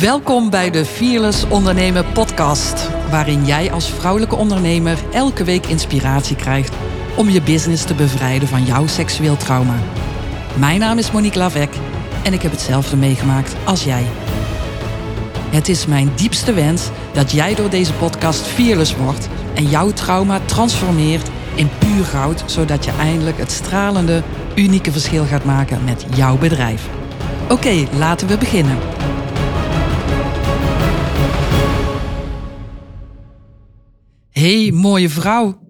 Welkom bij de Fearless Ondernemen podcast, waarin jij als vrouwelijke ondernemer elke week inspiratie krijgt om je business te bevrijden van jouw seksueel trauma. Mijn naam is Monique Lavec en ik heb hetzelfde meegemaakt als jij. Het is mijn diepste wens dat jij door deze podcast fearless wordt en jouw trauma transformeert in puur goud, zodat je eindelijk het stralende, unieke verschil gaat maken met jouw bedrijf. Oké, laten we beginnen. Hey, mooie vrouw.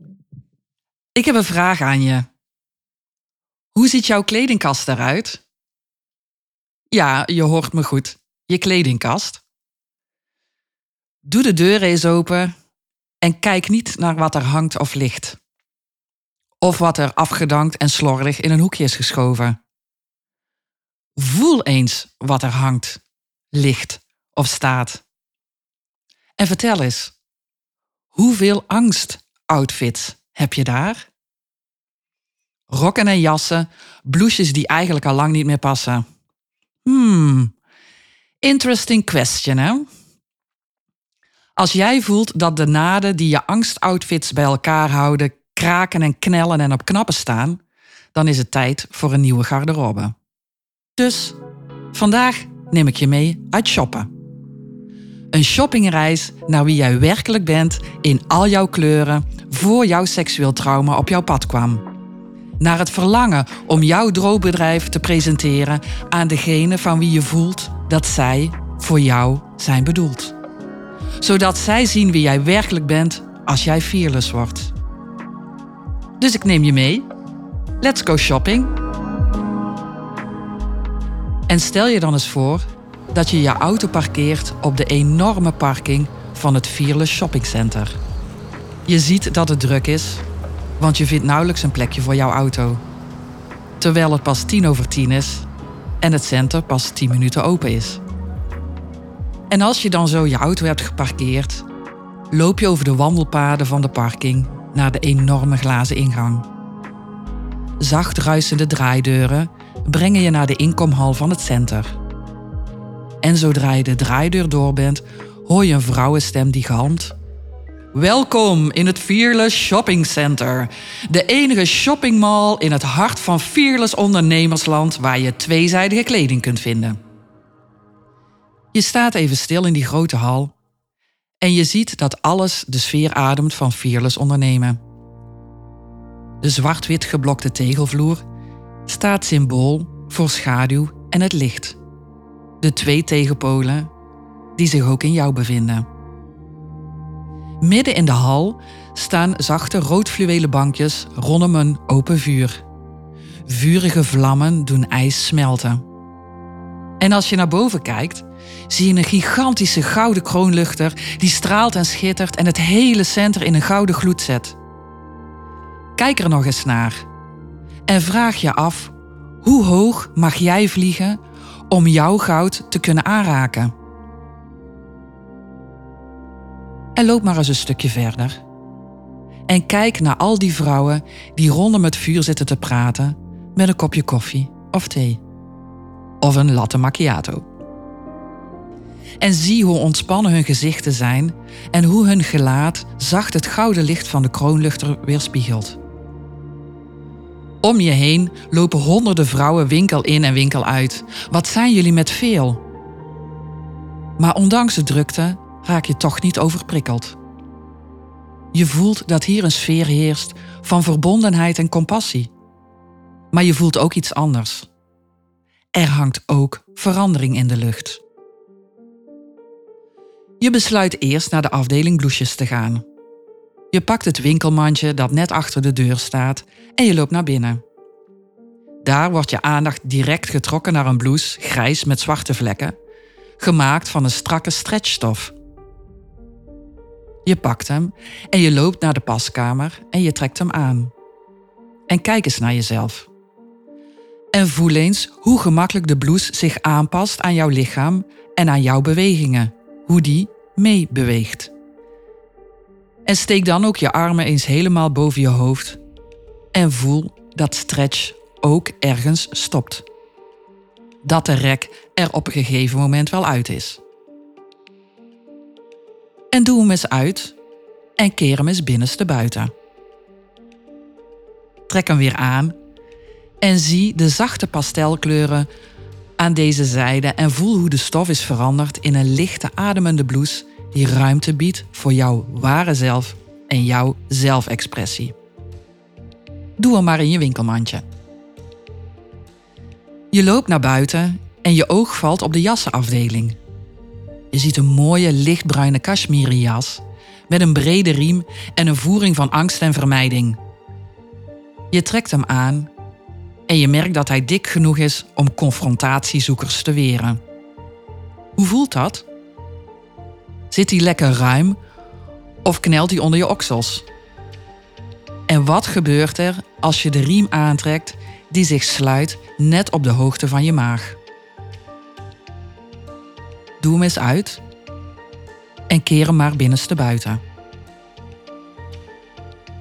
Ik heb een vraag aan je. Hoe ziet jouw kledingkast eruit? Ja, je hoort me goed. Je kledingkast. Doe de deur eens open en kijk niet naar wat er hangt of ligt. Of wat er afgedankt en slordig in een hoekje is geschoven. Voel eens wat er hangt, ligt of staat. En vertel eens, Hoeveel angst-outfits heb je daar? Rokken en jassen, blouses die eigenlijk al lang niet meer passen. Hmm, interesting question, hè? Als jij voelt dat de naden die je angstoutfits bij elkaar houden kraken en knellen en op knappen staan, dan is het tijd voor een nieuwe garderobe. Dus vandaag neem ik je mee uit shoppen. Een shoppingreis naar wie jij werkelijk bent in al jouw kleuren voor jouw seksueel trauma op jouw pad kwam. Naar het verlangen om jouw droombedrijf te presenteren aan degene van wie je voelt dat zij voor jou zijn bedoeld. Zodat zij zien wie jij werkelijk bent als jij fearless wordt. Dus ik neem je mee. Let's go shopping. En stel je dan eens voor dat je je auto parkeert op de enorme parking van het Fearless Shopping Center. Je ziet dat het druk is, want je vindt nauwelijks een plekje voor jouw auto. Terwijl het pas tien over tien is en het center pas tien minuten open is. En als je dan zo je auto hebt geparkeerd, loop je over de wandelpaden van de parking naar de enorme glazen ingang. Zacht ruisende draaideuren brengen je naar de inkomhal van het center. En zodra je de draaideur door bent, hoor je een vrouwenstem die galmt. Welkom in het Fearless Shopping Center. De enige shoppingmall in het hart van Fearless ondernemersland waar je tweezijdige kleding kunt vinden. Je staat even stil in die grote hal en je ziet dat alles de sfeer ademt van Fearless ondernemen. De zwart-wit geblokte tegelvloer staat symbool voor schaduw en het licht de twee tegenpolen die zich ook in jou bevinden. Midden in de hal staan zachte roodfluwelen bankjes rondom een open vuur. Vurige vlammen doen ijs smelten. En als je naar boven kijkt, zie je een gigantische gouden kroonluchter die straalt en schittert en het hele center in een gouden gloed zet. Kijk er nog eens naar en vraag je af: hoe hoog mag jij vliegen om jouw goud te kunnen aanraken. En loop maar eens een stukje verder. En kijk naar al die vrouwen die rondom het vuur zitten te praten met een kopje koffie of thee. Of een latte macchiato. En zie hoe ontspannen hun gezichten zijn en hoe hun gelaat zacht het gouden licht van de kroonluchter weerspiegelt. Om je heen lopen honderden vrouwen winkel in en winkel uit. Wat zijn jullie met veel? Maar ondanks de drukte raak je toch niet overprikkeld. Je voelt dat hier een sfeer heerst van verbondenheid en compassie. Maar je voelt ook iets anders. Er hangt ook verandering in de lucht. Je besluit eerst naar de afdeling bloesjes te gaan. Je pakt het winkelmandje dat net achter de deur staat en je loopt naar binnen. Daar wordt je aandacht direct getrokken naar een blouse, grijs met zwarte vlekken, gemaakt van een strakke stretchstof. Je pakt hem en je loopt naar de paskamer en je trekt hem aan. En kijk eens naar jezelf. En voel eens hoe gemakkelijk de blouse zich aanpast aan jouw lichaam en aan jouw bewegingen, hoe die meebeweegt. En steek dan ook je armen eens helemaal boven je hoofd en voel dat stretch ook ergens stopt. Dat de rek er op een gegeven moment wel uit is. En doe hem eens uit en keer hem eens binnenste buiten. Trek hem weer aan en zie de zachte pastelkleuren aan deze zijde en voel hoe de stof is veranderd in een lichte ademende blouse die ruimte biedt voor jouw ware zelf en jouw zelfexpressie. Doe hem maar in je winkelmandje. Je loopt naar buiten en je oog valt op de jassenafdeling. Je ziet een mooie lichtbruine kashmiri jas met een brede riem en een voering van angst en vermijding. Je trekt hem aan en je merkt dat hij dik genoeg is om confrontatiezoekers te weren. Hoe voelt dat? Zit hij lekker ruim of knelt hij onder je oksels? En wat gebeurt er als je de riem aantrekt die zich sluit net op de hoogte van je maag? Doe hem eens uit en keer hem maar binnenste buiten.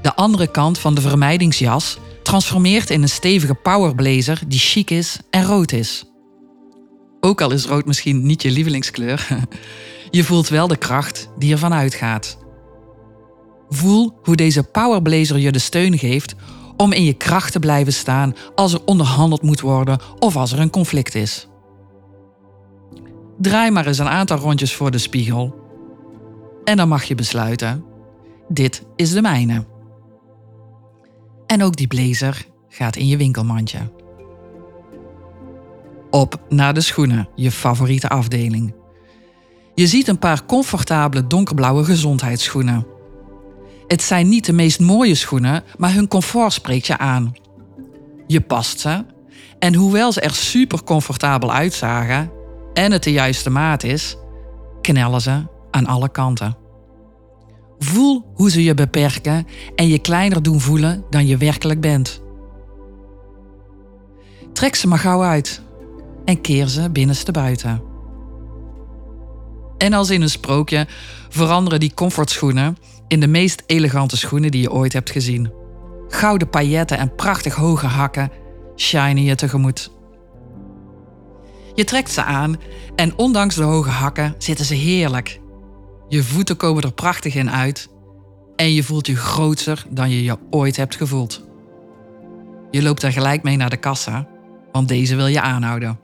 De andere kant van de vermijdingsjas transformeert in een stevige powerblazer die chic is en rood is. Ook al is rood misschien niet je lievelingskleur, je voelt wel de kracht die ervan uitgaat. Voel hoe deze powerblazer je de steun geeft om in je kracht te blijven staan als er onderhandeld moet worden of als er een conflict is. Draai maar eens een aantal rondjes voor de spiegel. En dan mag je besluiten: dit is de mijne. En ook die blazer gaat in je winkelmandje. Op naar de schoenen, je favoriete afdeling. Je ziet een paar comfortabele donkerblauwe gezondheidsschoenen. Het zijn niet de meest mooie schoenen, maar hun comfort spreekt je aan. Je past ze en hoewel ze er super comfortabel uitzagen en het de juiste maat is, knellen ze aan alle kanten. Voel hoe ze je beperken en je kleiner doen voelen dan je werkelijk bent. Trek ze maar gauw uit en keer ze binnenste buiten. En als in een sprookje veranderen die comfortschoenen in de meest elegante schoenen die je ooit hebt gezien. Gouden pailletten en prachtig hoge hakken shinen je tegemoet. Je trekt ze aan en ondanks de hoge hakken zitten ze heerlijk je voeten komen er prachtig in uit en je voelt je groter dan je je ooit hebt gevoeld. Je loopt er gelijk mee naar de kassa, want deze wil je aanhouden.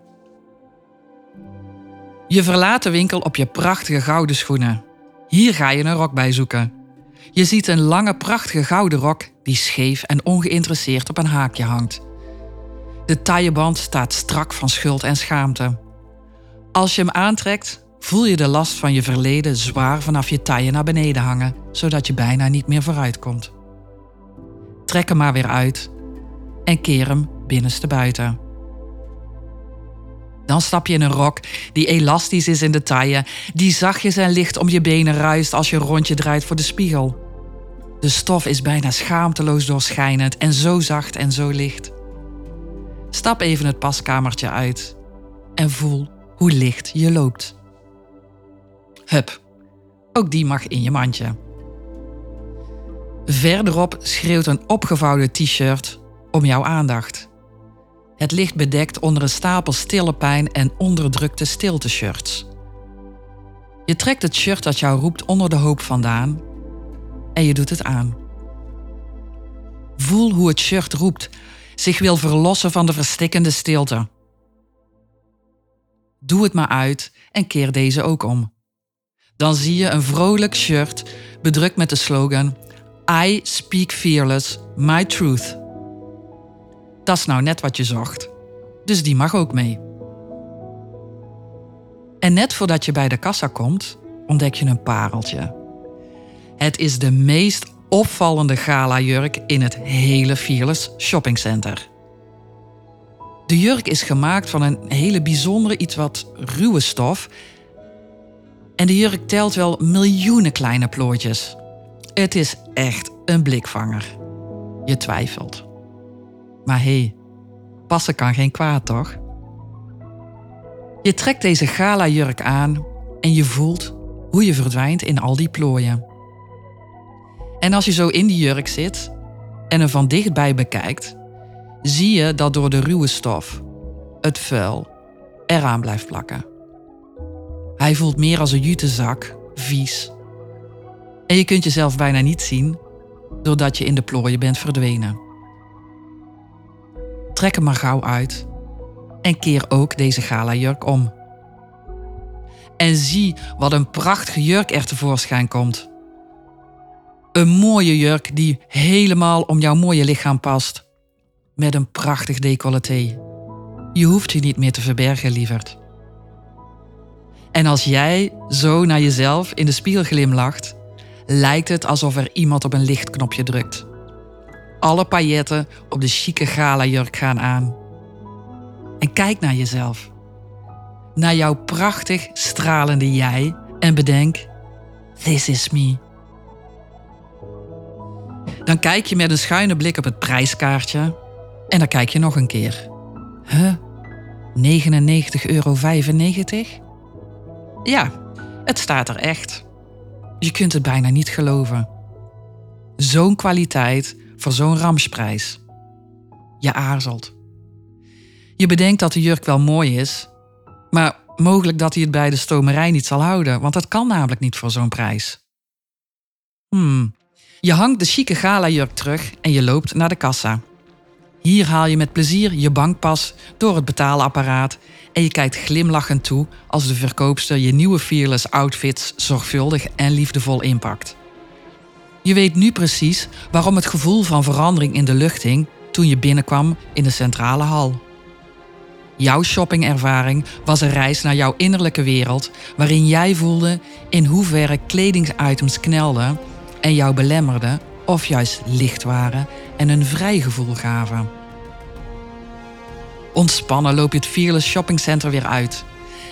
Je verlaat de winkel op je prachtige gouden schoenen. Hier ga je een rok bij zoeken. Je ziet een lange, prachtige gouden rok die scheef en ongeïnteresseerd op een haakje hangt. De tailleband staat strak van schuld en schaamte. Als je hem aantrekt, voel je de last van je verleden zwaar vanaf je taille naar beneden hangen, zodat je bijna niet meer vooruit komt. Trek hem maar weer uit en keer hem binnenste buiten. Dan stap je in een rok die elastisch is in de taille, die zachtjes en licht om je benen ruist als je een rondje draait voor de spiegel. De stof is bijna schaamteloos doorschijnend en zo zacht en zo licht. Stap even het paskamertje uit en voel hoe licht je loopt. Hup, ook die mag in je mandje. Verderop schreeuwt een opgevouwen t-shirt om jouw aandacht. Het ligt bedekt onder een stapel stille pijn en onderdrukte stilte-shirts. Je trekt het shirt dat jou roept onder de hoop vandaan en je doet het aan. Voel hoe het shirt roept, zich wil verlossen van de verstikkende stilte. Doe het maar uit en keer deze ook om dan zie je een vrolijk shirt bedrukt met de slogan I speak fearless, my truth. Dat is nou net wat je zocht. Dus die mag ook mee. En net voordat je bij de kassa komt, ontdek je een pareltje. Het is de meest opvallende gala-jurk in het hele Fearless Shoppingcenter. De jurk is gemaakt van een hele bijzondere, iets wat ruwe stof en de jurk telt wel miljoenen kleine ploortjes. Het is echt een blikvanger. Je twijfelt. Maar hé, hey, passen kan geen kwaad, toch? Je trekt deze gala-jurk aan en je voelt hoe je verdwijnt in al die plooien. En als je zo in die jurk zit en er van dichtbij bekijkt, zie je dat door de ruwe stof het vuil eraan blijft plakken. Hij voelt meer als een jutezak, vies En je kunt jezelf bijna niet zien doordat je in de plooien bent verdwenen. Trek hem maar gauw uit en keer ook deze gala-jurk om. En zie wat een prachtige jurk er tevoorschijn komt. Een mooie jurk die helemaal om jouw mooie lichaam past. Met een prachtig decolleté. Je hoeft je niet meer te verbergen, lieverd. En als jij zo naar jezelf in de spiegel glimlacht, lijkt het alsof er iemand op een lichtknopje drukt. Alle pailletten op de chique gala-jurk gaan aan. En kijk naar jezelf. Naar jouw prachtig stralende jij en bedenk: This is me. Dan kijk je met een schuine blik op het prijskaartje en dan kijk je nog een keer. Huh? 99,95 euro? Ja, het staat er echt. Je kunt het bijna niet geloven. Zo'n kwaliteit voor zo'n ramsprijs. Je aarzelt. Je bedenkt dat de jurk wel mooi is, maar mogelijk dat hij het bij de stomerij niet zal houden, want dat kan namelijk niet voor zo'n prijs. Hmm. Je hangt de chique gala-jurk terug en je loopt naar de kassa. Hier haal je met plezier je bankpas door het betaalapparaat en je kijkt glimlachend toe als de verkoopster je nieuwe Fearless outfits zorgvuldig en liefdevol inpakt. Je weet nu precies waarom het gevoel van verandering in de lucht hing toen je binnenkwam in de centrale hal. Jouw shoppingervaring was een reis naar jouw innerlijke wereld, waarin jij voelde in hoeverre kledingitems knelden en jou belemmerden of juist licht waren en een vrij gevoel gaven. Ontspannen loop je het Fearless Shopping Center weer uit.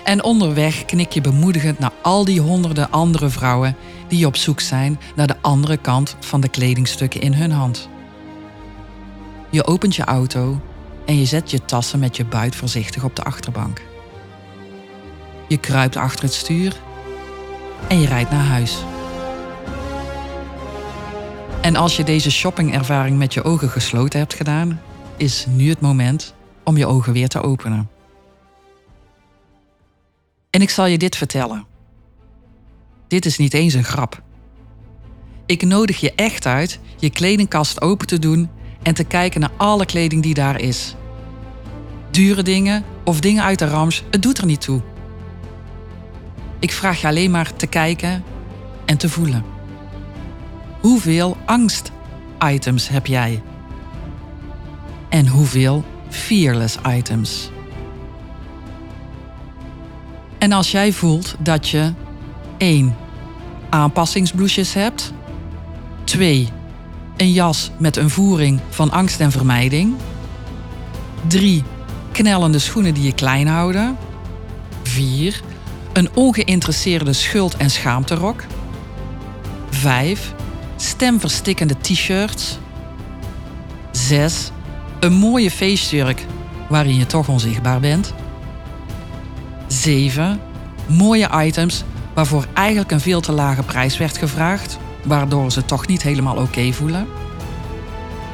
En onderweg knik je bemoedigend naar al die honderden andere vrouwen die op zoek zijn naar de andere kant van de kledingstukken in hun hand. Je opent je auto en je zet je tassen met je buit voorzichtig op de achterbank. Je kruipt achter het stuur en je rijdt naar huis. En als je deze shoppingervaring met je ogen gesloten hebt gedaan, is nu het moment om je ogen weer te openen. En ik zal je dit vertellen. Dit is niet eens een grap. Ik nodig je echt uit je kledingkast open te doen en te kijken naar alle kleding die daar is. Dure dingen of dingen uit de rams, het doet er niet toe. Ik vraag je alleen maar te kijken en te voelen. Hoeveel angst-items heb jij? En hoeveel fearless items? En als jij voelt dat je 1. aanpassingsbloesjes hebt, 2. een jas met een voering van angst en vermijding, 3. knellende schoenen die je klein houden, 4. een ongeïnteresseerde schuld- en schaamterok, 5 stemverstikkende t-shirts. 6. Een mooie feestjurk waarin je toch onzichtbaar bent. 7. Mooie items waarvoor eigenlijk een veel te lage prijs werd gevraagd, waardoor ze toch niet helemaal oké voelen.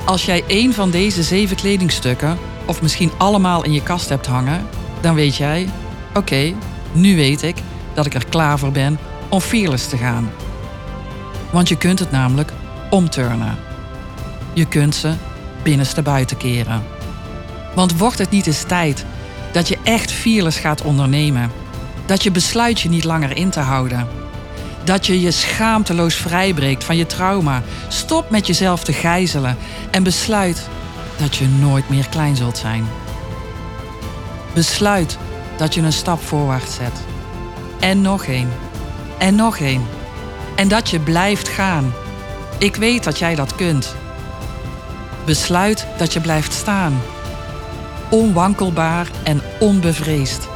Als jij één van deze zeven kledingstukken, of misschien allemaal in je kast hebt hangen, dan weet jij: oké, nu weet ik dat ik er klaar voor ben om fearless te gaan. Want je kunt het namelijk omturnen. Je kunt ze binnenste buiten keren. Want wordt het niet eens tijd dat je echt fearless gaat ondernemen? Dat je besluit je niet langer in te houden? Dat je je schaamteloos vrijbreekt van je trauma? Stop met jezelf te gijzelen en besluit dat je nooit meer klein zult zijn. Besluit dat je een stap voorwaarts zet. En nog één. En nog één. En dat je blijft gaan. Ik weet dat jij dat kunt. Besluit dat je blijft staan. Onwankelbaar en onbevreesd.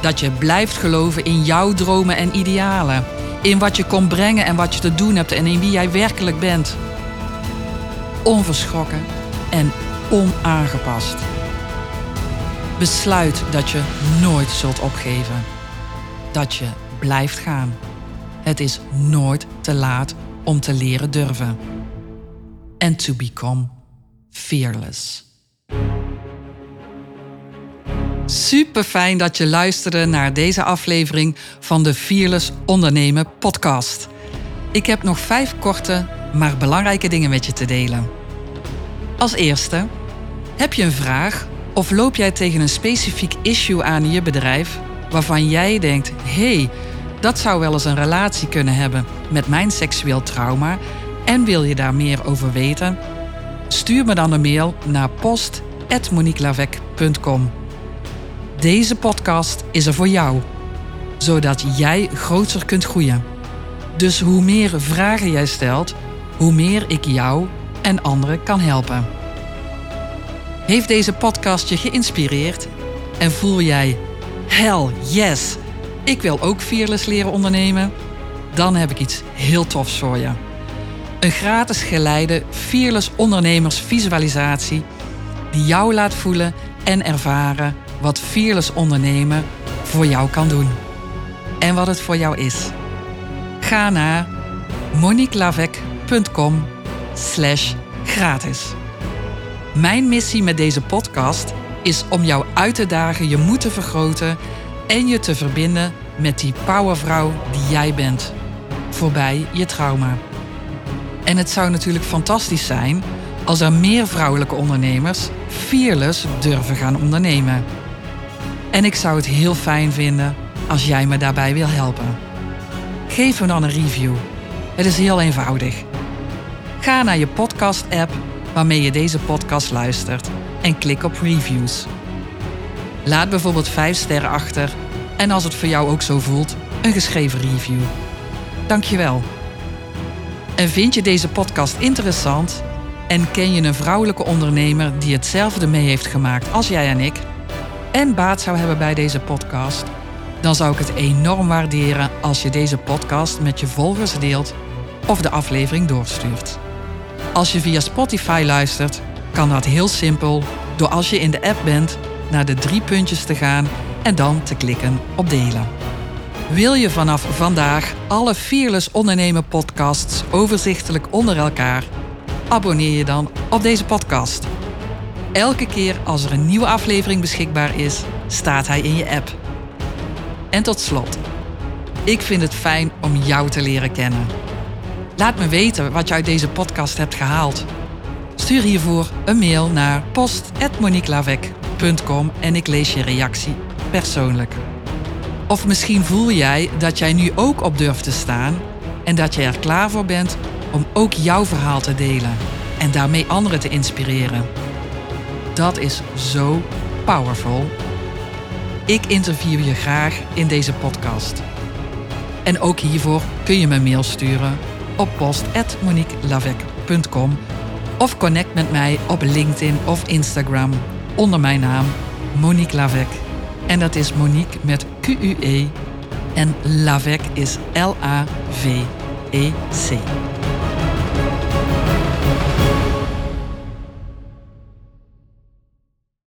Dat je blijft geloven in jouw dromen en idealen. In wat je komt brengen en wat je te doen hebt en in wie jij werkelijk bent. Onverschrokken en onaangepast. Besluit dat je nooit zult opgeven. Dat je blijft gaan. Het is nooit te laat om te leren durven. And to become fearless. Super fijn dat je luisterde naar deze aflevering van de Fearless Ondernemen podcast. Ik heb nog vijf korte, maar belangrijke dingen met je te delen. Als eerste, heb je een vraag of loop jij tegen een specifiek issue aan in je bedrijf waarvan jij denkt: hé, hey, dat zou wel eens een relatie kunnen hebben met mijn seksueel trauma en wil je daar meer over weten? Stuur me dan een mail naar post.moniquelavec.com. Deze podcast is er voor jou, zodat jij groter kunt groeien. Dus hoe meer vragen jij stelt, hoe meer ik jou en anderen kan helpen. Heeft deze podcast je geïnspireerd en voel jij hell yes, ik wil ook fearless leren ondernemen? Dan heb ik iets heel tofs voor je. Een gratis geleide Fearless Ondernemers visualisatie die jou laat voelen en ervaren wat Fearless ondernemen voor jou kan doen. En wat het voor jou is. Ga naar moniquelavec.com slash gratis. Mijn missie met deze podcast is om jou uit te dagen je moed te vergroten en je te verbinden met die powervrouw die jij bent. Voorbij je trauma. En het zou natuurlijk fantastisch zijn als er meer vrouwelijke ondernemers fearless durven gaan ondernemen. En ik zou het heel fijn vinden als jij me daarbij wil helpen. Geef me dan een review. Het is heel eenvoudig. Ga naar je podcast-app waarmee je deze podcast luistert en klik op reviews. Laat bijvoorbeeld 5 sterren achter en als het voor jou ook zo voelt, een geschreven review. Dankjewel. En vind je deze podcast interessant en ken je een vrouwelijke ondernemer die hetzelfde mee heeft gemaakt als jij en ik en baat zou hebben bij deze podcast? Dan zou ik het enorm waarderen als je deze podcast met je volgers deelt of de aflevering doorstuurt. Als je via Spotify luistert, kan dat heel simpel door als je in de app bent naar de drie puntjes te gaan en dan te klikken op delen. Wil je vanaf vandaag alle Fearless Ondernemen podcasts overzichtelijk onder elkaar? Abonneer je dan op deze podcast. Elke keer als er een nieuwe aflevering beschikbaar is, staat hij in je app. En tot slot, ik vind het fijn om jou te leren kennen. Laat me weten wat je uit deze podcast hebt gehaald. Stuur hiervoor een mail naar post.moniquelavec.com en ik lees je reactie persoonlijk. Of misschien voel jij dat jij nu ook op durft te staan en dat je er klaar voor bent om ook jouw verhaal te delen en daarmee anderen te inspireren. Dat is zo powerful. Ik interview je graag in deze podcast. En ook hiervoor kun je me mail sturen op post.moniquelavec.com of connect met mij op LinkedIn of Instagram onder mijn naam Monique Lavec. En dat is Monique met Q-U-E en Lavec is L-A-V-E-C.